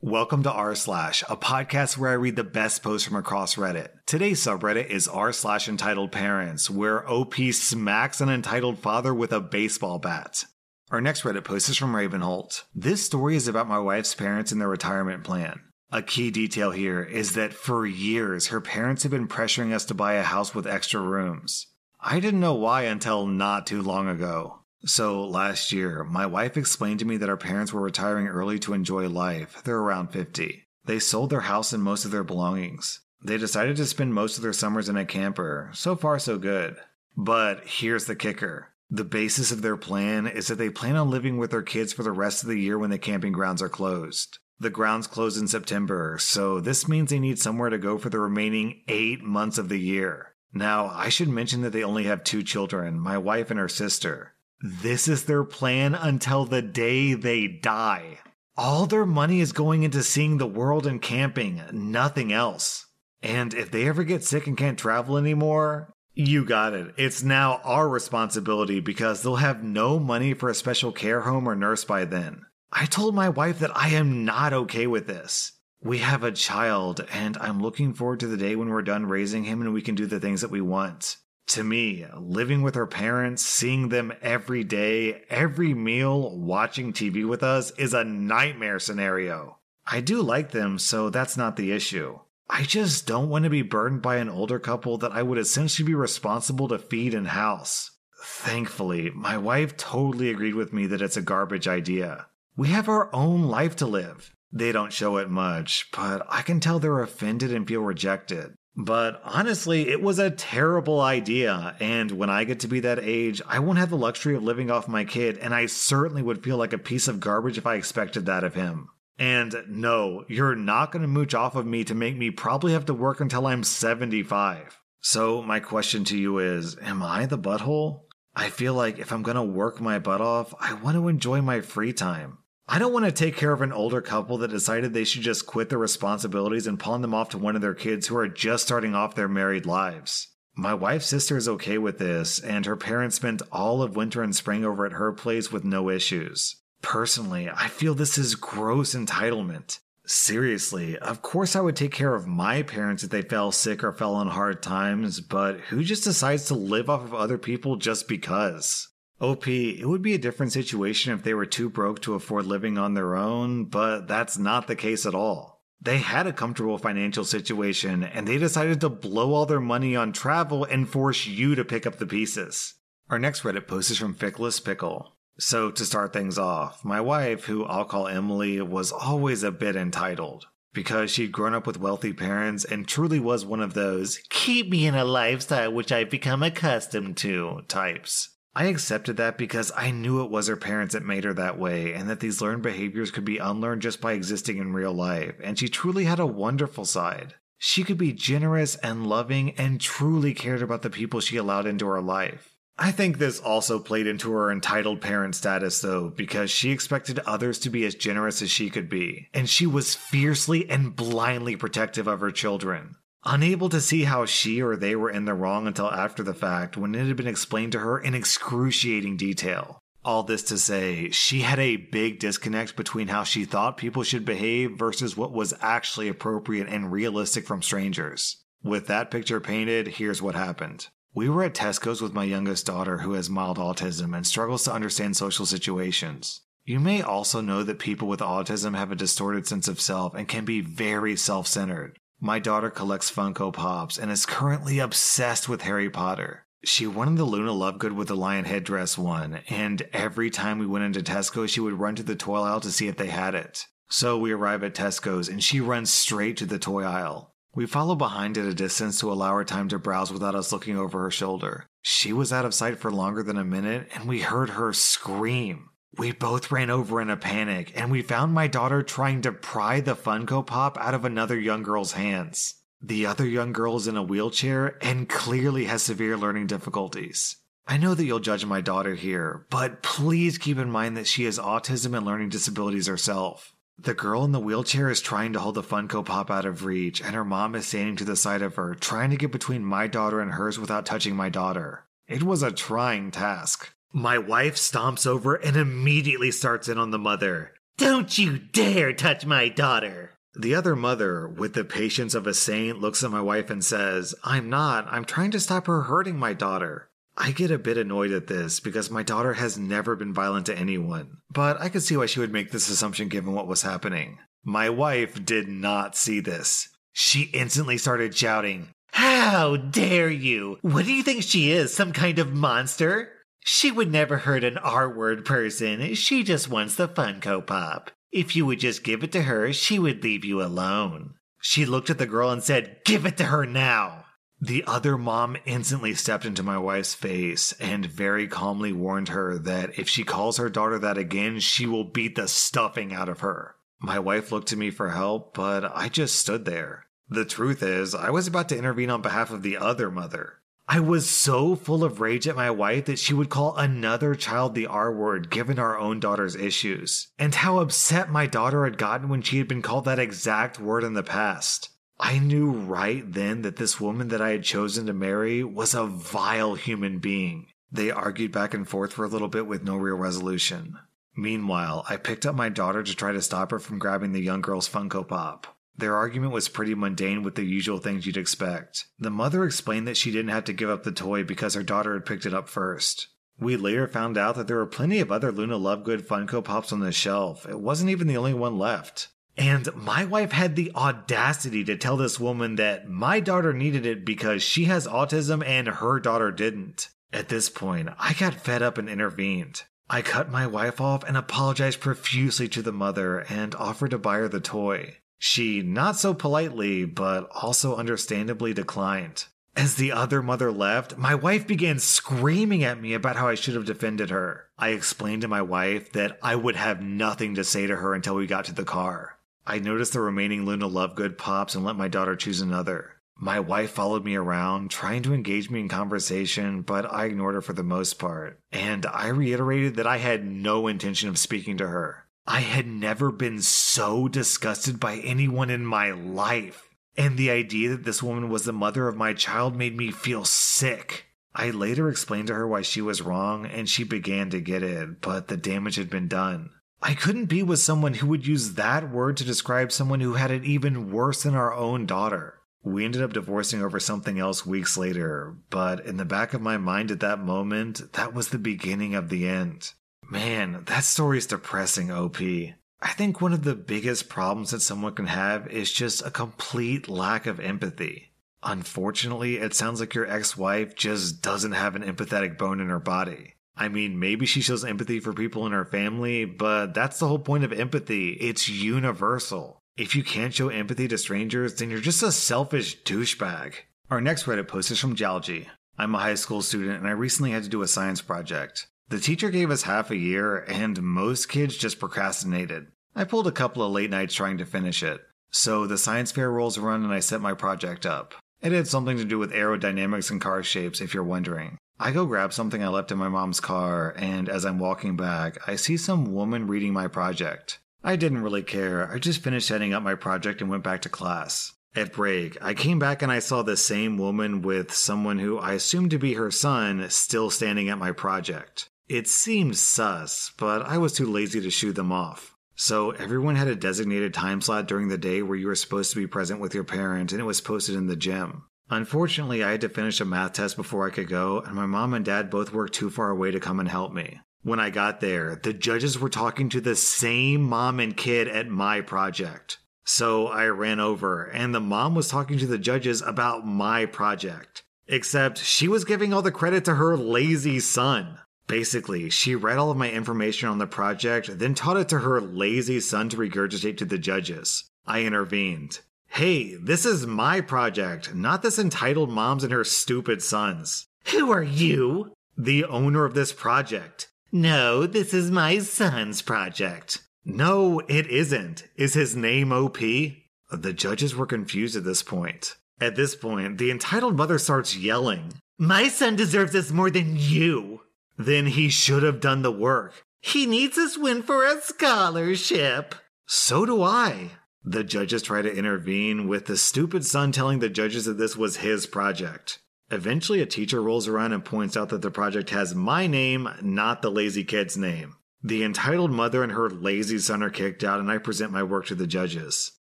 Welcome to r slash, a podcast where I read the best posts from across Reddit. Today's subreddit is r slash entitled parents, where OP smacks an entitled father with a baseball bat. Our next Reddit post is from Ravenholt. This story is about my wife's parents and their retirement plan. A key detail here is that for years her parents have been pressuring us to buy a house with extra rooms. I didn't know why until not too long ago. So last year, my wife explained to me that our parents were retiring early to enjoy life. They're around 50. They sold their house and most of their belongings. They decided to spend most of their summers in a camper. So far, so good. But here's the kicker. The basis of their plan is that they plan on living with their kids for the rest of the year when the camping grounds are closed. The grounds close in September, so this means they need somewhere to go for the remaining eight months of the year. Now, I should mention that they only have two children, my wife and her sister. This is their plan until the day they die. All their money is going into seeing the world and camping, nothing else. And if they ever get sick and can't travel anymore, you got it. It's now our responsibility because they'll have no money for a special care home or nurse by then. I told my wife that I am not okay with this. We have a child, and I'm looking forward to the day when we're done raising him and we can do the things that we want to me, living with her parents, seeing them every day, every meal, watching TV with us is a nightmare scenario. I do like them, so that's not the issue. I just don't want to be burdened by an older couple that I would essentially be responsible to feed and house. Thankfully, my wife totally agreed with me that it's a garbage idea. We have our own life to live. They don't show it much, but I can tell they're offended and feel rejected. But honestly, it was a terrible idea. And when I get to be that age, I won't have the luxury of living off my kid, and I certainly would feel like a piece of garbage if I expected that of him. And no, you're not going to mooch off of me to make me probably have to work until I'm 75. So, my question to you is Am I the butthole? I feel like if I'm going to work my butt off, I want to enjoy my free time. I don't want to take care of an older couple that decided they should just quit their responsibilities and pawn them off to one of their kids who are just starting off their married lives. My wife's sister is okay with this, and her parents spent all of winter and spring over at her place with no issues. Personally, I feel this is gross entitlement. Seriously, of course I would take care of my parents if they fell sick or fell on hard times, but who just decides to live off of other people just because? OP, it would be a different situation if they were too broke to afford living on their own, but that's not the case at all. They had a comfortable financial situation and they decided to blow all their money on travel and force you to pick up the pieces. Our next Reddit post is from Fickless Pickle. So, to start things off, my wife, who I'll call Emily, was always a bit entitled because she'd grown up with wealthy parents and truly was one of those keep me in a lifestyle which I've become accustomed to types. I accepted that because I knew it was her parents that made her that way, and that these learned behaviors could be unlearned just by existing in real life, and she truly had a wonderful side. She could be generous and loving and truly cared about the people she allowed into her life. I think this also played into her entitled parent status, though, because she expected others to be as generous as she could be, and she was fiercely and blindly protective of her children unable to see how she or they were in the wrong until after the fact when it had been explained to her in excruciating detail. All this to say, she had a big disconnect between how she thought people should behave versus what was actually appropriate and realistic from strangers. With that picture painted, here's what happened. We were at Tesco's with my youngest daughter who has mild autism and struggles to understand social situations. You may also know that people with autism have a distorted sense of self and can be very self centered. My daughter collects Funko Pops and is currently obsessed with Harry Potter. She wanted the Luna Lovegood with the lion headdress one, and every time we went into Tesco, she would run to the toy aisle to see if they had it. So we arrive at Tesco's and she runs straight to the toy aisle. We follow behind at a distance to allow her time to browse without us looking over her shoulder. She was out of sight for longer than a minute, and we heard her scream. We both ran over in a panic, and we found my daughter trying to pry the Funko Pop out of another young girl's hands. The other young girl is in a wheelchair and clearly has severe learning difficulties. I know that you'll judge my daughter here, but please keep in mind that she has autism and learning disabilities herself. The girl in the wheelchair is trying to hold the Funko Pop out of reach, and her mom is standing to the side of her, trying to get between my daughter and hers without touching my daughter. It was a trying task. My wife stomps over and immediately starts in on the mother. Don't you dare touch my daughter! The other mother, with the patience of a saint, looks at my wife and says, I'm not. I'm trying to stop her hurting my daughter. I get a bit annoyed at this because my daughter has never been violent to anyone, but I could see why she would make this assumption given what was happening. My wife did not see this. She instantly started shouting, How dare you! What do you think she is, some kind of monster? She would never hurt an R word person. She just wants the Funko Pop. If you would just give it to her, she would leave you alone. She looked at the girl and said, Give it to her now. The other mom instantly stepped into my wife's face and very calmly warned her that if she calls her daughter that again, she will beat the stuffing out of her. My wife looked to me for help, but I just stood there. The truth is, I was about to intervene on behalf of the other mother. I was so full of rage at my wife that she would call another child the R word given our own daughter's issues, and how upset my daughter had gotten when she had been called that exact word in the past. I knew right then that this woman that I had chosen to marry was a vile human being. They argued back and forth for a little bit with no real resolution. Meanwhile, I picked up my daughter to try to stop her from grabbing the young girl's Funko Pop. Their argument was pretty mundane with the usual things you'd expect. The mother explained that she didn't have to give up the toy because her daughter had picked it up first. We later found out that there were plenty of other Luna Lovegood Funko Pops on the shelf. It wasn't even the only one left. And my wife had the audacity to tell this woman that my daughter needed it because she has autism and her daughter didn't. At this point, I got fed up and intervened. I cut my wife off and apologized profusely to the mother and offered to buy her the toy. She not so politely, but also understandably declined. As the other mother left, my wife began screaming at me about how I should have defended her. I explained to my wife that I would have nothing to say to her until we got to the car. I noticed the remaining Luna Lovegood pops and let my daughter choose another. My wife followed me around, trying to engage me in conversation, but I ignored her for the most part. And I reiterated that I had no intention of speaking to her. I had never been so disgusted by anyone in my life. And the idea that this woman was the mother of my child made me feel sick. I later explained to her why she was wrong, and she began to get it, but the damage had been done. I couldn't be with someone who would use that word to describe someone who had it even worse than our own daughter. We ended up divorcing over something else weeks later, but in the back of my mind at that moment, that was the beginning of the end. Man, that story is depressing, OP. I think one of the biggest problems that someone can have is just a complete lack of empathy. Unfortunately, it sounds like your ex wife just doesn't have an empathetic bone in her body. I mean, maybe she shows empathy for people in her family, but that's the whole point of empathy. It's universal. If you can't show empathy to strangers, then you're just a selfish douchebag. Our next Reddit post is from Jalji. I'm a high school student and I recently had to do a science project. The teacher gave us half a year, and most kids just procrastinated. I pulled a couple of late nights trying to finish it. So the science fair rolls around and I set my project up. It had something to do with aerodynamics and car shapes, if you're wondering. I go grab something I left in my mom's car, and as I'm walking back, I see some woman reading my project. I didn't really care, I just finished setting up my project and went back to class. At break, I came back and I saw the same woman with someone who I assumed to be her son still standing at my project. It seemed sus, but I was too lazy to shoo them off. So everyone had a designated time slot during the day where you were supposed to be present with your parent, and it was posted in the gym. Unfortunately, I had to finish a math test before I could go, and my mom and dad both worked too far away to come and help me. When I got there, the judges were talking to the same mom and kid at my project. So I ran over, and the mom was talking to the judges about my project. Except she was giving all the credit to her lazy son. Basically, she read all of my information on the project, then taught it to her lazy son to regurgitate to the judges. I intervened. Hey, this is my project, not this entitled mom's and her stupid sons. Who are you? The owner of this project. No, this is my son's project. No, it isn't. Is his name OP? The judges were confused at this point. At this point, the entitled mother starts yelling. My son deserves this more than you. Then he should have done the work. He needs this win for a scholarship. So do I. The judges try to intervene, with the stupid son telling the judges that this was his project. Eventually, a teacher rolls around and points out that the project has my name, not the lazy kid's name. The entitled mother and her lazy son are kicked out, and I present my work to the judges.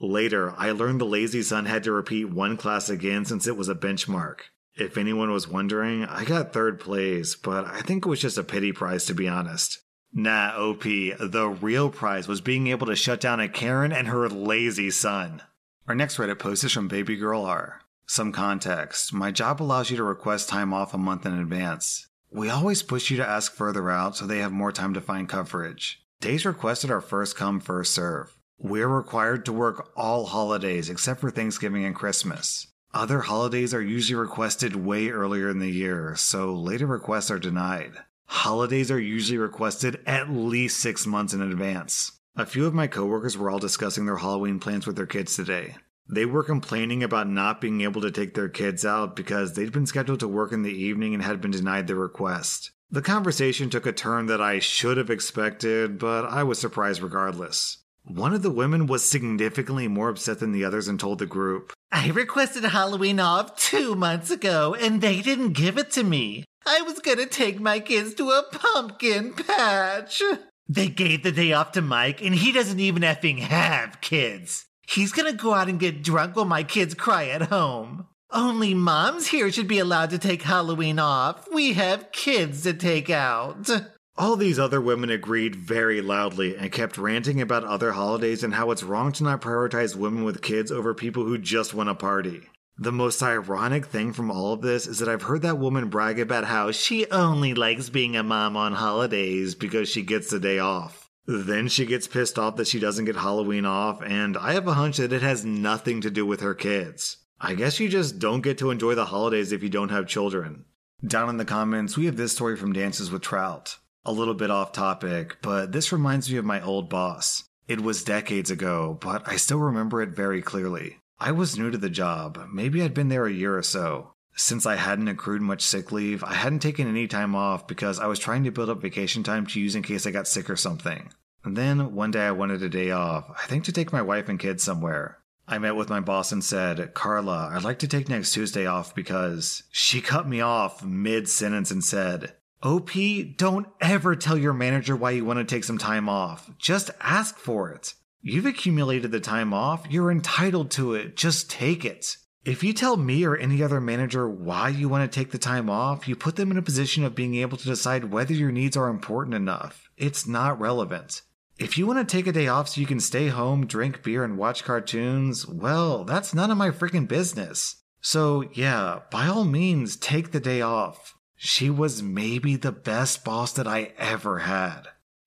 Later, I learned the lazy son had to repeat one class again since it was a benchmark. If anyone was wondering, I got third place, but I think it was just a pity prize to be honest. Nah, OP, the real prize was being able to shut down a Karen and her lazy son. Our next Reddit post is from Baby Girl R. Some context. My job allows you to request time off a month in advance. We always push you to ask further out so they have more time to find coverage. Days requested are first come, first serve. We're required to work all holidays except for Thanksgiving and Christmas. Other holidays are usually requested way earlier in the year, so later requests are denied. Holidays are usually requested at least six months in advance. A few of my coworkers were all discussing their Halloween plans with their kids today. They were complaining about not being able to take their kids out because they'd been scheduled to work in the evening and had been denied their request. The conversation took a turn that I should have expected, but I was surprised regardless. One of the women was significantly more upset than the others and told the group, I requested Halloween off two months ago and they didn't give it to me. I was gonna take my kids to a pumpkin patch. They gave the day off to Mike and he doesn't even effing have kids. He's gonna go out and get drunk while my kids cry at home. Only moms here should be allowed to take Halloween off. We have kids to take out. All these other women agreed very loudly and kept ranting about other holidays and how it's wrong to not prioritize women with kids over people who just want to party. The most ironic thing from all of this is that I've heard that woman brag about how she only likes being a mom on holidays because she gets the day off. Then she gets pissed off that she doesn't get Halloween off, and I have a hunch that it has nothing to do with her kids. I guess you just don't get to enjoy the holidays if you don't have children. Down in the comments, we have this story from Dances with Trout. A little bit off topic, but this reminds me of my old boss. It was decades ago, but I still remember it very clearly. I was new to the job, maybe I'd been there a year or so. Since I hadn't accrued much sick leave, I hadn't taken any time off because I was trying to build up vacation time to use in case I got sick or something. And then one day I wanted a day off, I think to take my wife and kids somewhere. I met with my boss and said, Carla, I'd like to take next Tuesday off because she cut me off mid sentence and said, OP, don't ever tell your manager why you want to take some time off. Just ask for it. You've accumulated the time off, you're entitled to it. Just take it. If you tell me or any other manager why you want to take the time off, you put them in a position of being able to decide whether your needs are important enough. It's not relevant. If you want to take a day off so you can stay home, drink beer, and watch cartoons, well, that's none of my freaking business. So, yeah, by all means, take the day off. She was maybe the best boss that I ever had.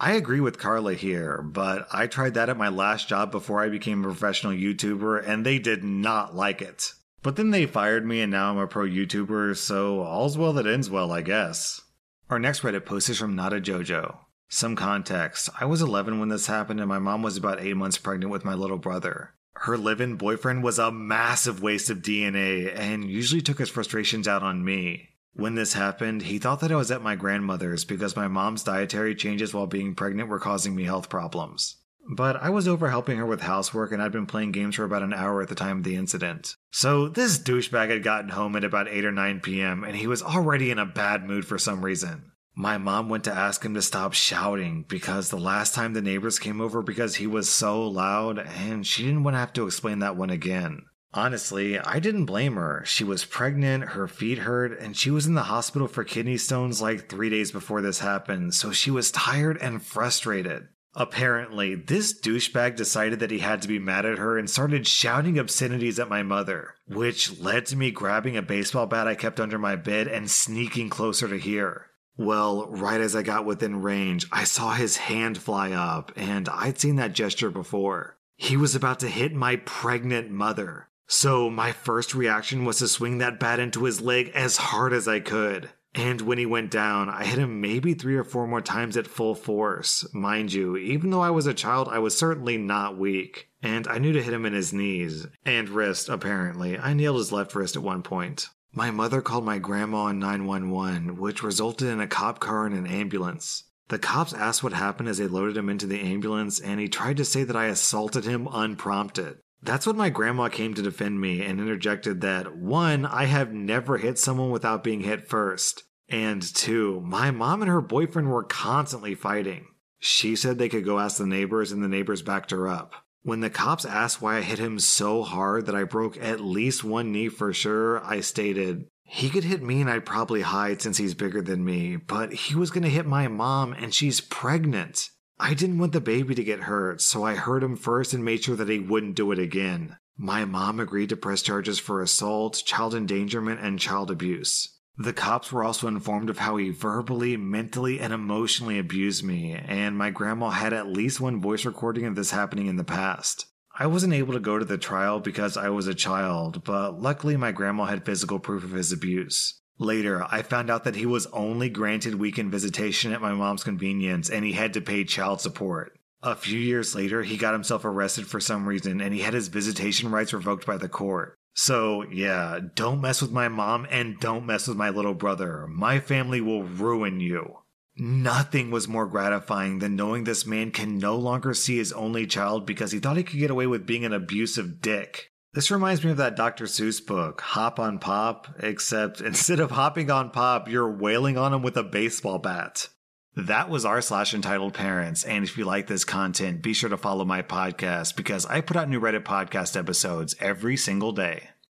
I agree with Carla here, but I tried that at my last job before I became a professional YouTuber, and they did not like it. But then they fired me and now I'm a pro YouTuber, so all's well that ends well, I guess. Our next Reddit post is from Nada Jojo. Some context I was 11 when this happened, and my mom was about 8 months pregnant with my little brother. Her live in boyfriend was a massive waste of DNA and usually took his frustrations out on me. When this happened, he thought that I was at my grandmother's because my mom's dietary changes while being pregnant were causing me health problems. But I was over helping her with housework and I'd been playing games for about an hour at the time of the incident. So this douchebag had gotten home at about 8 or 9 p.m. and he was already in a bad mood for some reason. My mom went to ask him to stop shouting because the last time the neighbors came over because he was so loud and she didn't want to have to explain that one again. Honestly, I didn't blame her. She was pregnant, her feet hurt, and she was in the hospital for kidney stones like three days before this happened, so she was tired and frustrated. Apparently, this douchebag decided that he had to be mad at her and started shouting obscenities at my mother, which led to me grabbing a baseball bat I kept under my bed and sneaking closer to hear. Well, right as I got within range, I saw his hand fly up, and I'd seen that gesture before. He was about to hit my pregnant mother. So my first reaction was to swing that bat into his leg as hard as I could. And when he went down, I hit him maybe three or four more times at full force. Mind you, even though I was a child, I was certainly not weak. And I knew to hit him in his knees and wrist, apparently. I nailed his left wrist at one point. My mother called my grandma on 911, which resulted in a cop car and an ambulance. The cops asked what happened as they loaded him into the ambulance, and he tried to say that I assaulted him unprompted. That's when my grandma came to defend me and interjected that one, I have never hit someone without being hit first. And two, my mom and her boyfriend were constantly fighting. She said they could go ask the neighbors, and the neighbors backed her up. When the cops asked why I hit him so hard that I broke at least one knee for sure, I stated, he could hit me and I'd probably hide since he's bigger than me, but he was gonna hit my mom and she's pregnant. I didn't want the baby to get hurt, so I hurt him first and made sure that he wouldn't do it again. My mom agreed to press charges for assault, child endangerment, and child abuse. The cops were also informed of how he verbally, mentally, and emotionally abused me, and my grandma had at least one voice recording of this happening in the past. I wasn't able to go to the trial because I was a child, but luckily my grandma had physical proof of his abuse. Later, I found out that he was only granted weekend visitation at my mom's convenience and he had to pay child support. A few years later, he got himself arrested for some reason and he had his visitation rights revoked by the court. So, yeah, don't mess with my mom and don't mess with my little brother. My family will ruin you. Nothing was more gratifying than knowing this man can no longer see his only child because he thought he could get away with being an abusive dick. This reminds me of that Dr. Seuss book, Hop on Pop, except instead of hopping on Pop, you're wailing on him with a baseball bat. That was r slash entitled parents. And if you like this content, be sure to follow my podcast because I put out new Reddit podcast episodes every single day.